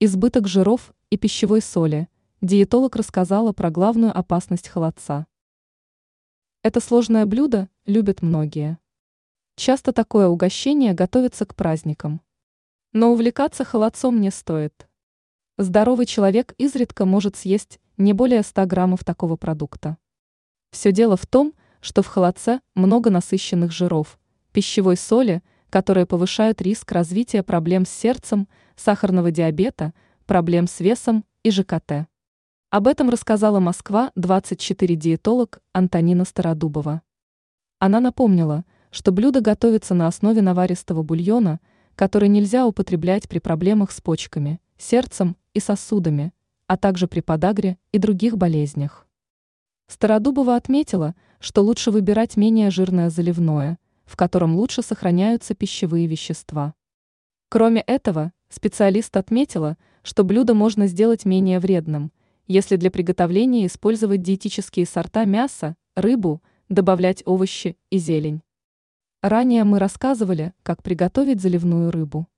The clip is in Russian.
Избыток жиров и пищевой соли. Диетолог рассказала про главную опасность холодца. Это сложное блюдо любят многие. Часто такое угощение готовится к праздникам. Но увлекаться холодцом не стоит. Здоровый человек изредка может съесть не более 100 граммов такого продукта. Все дело в том, что в холодце много насыщенных жиров, пищевой соли, которые повышают риск развития проблем с сердцем, сахарного диабета, проблем с весом и ЖКТ. Об этом рассказала Москва-24 диетолог Антонина Стародубова. Она напомнила, что блюдо готовится на основе наваристого бульона, который нельзя употреблять при проблемах с почками, сердцем и сосудами, а также при подагре и других болезнях. Стародубова отметила, что лучше выбирать менее жирное заливное, в котором лучше сохраняются пищевые вещества. Кроме этого, специалист отметила, что блюдо можно сделать менее вредным, если для приготовления использовать диетические сорта мяса, рыбу, добавлять овощи и зелень. Ранее мы рассказывали, как приготовить заливную рыбу.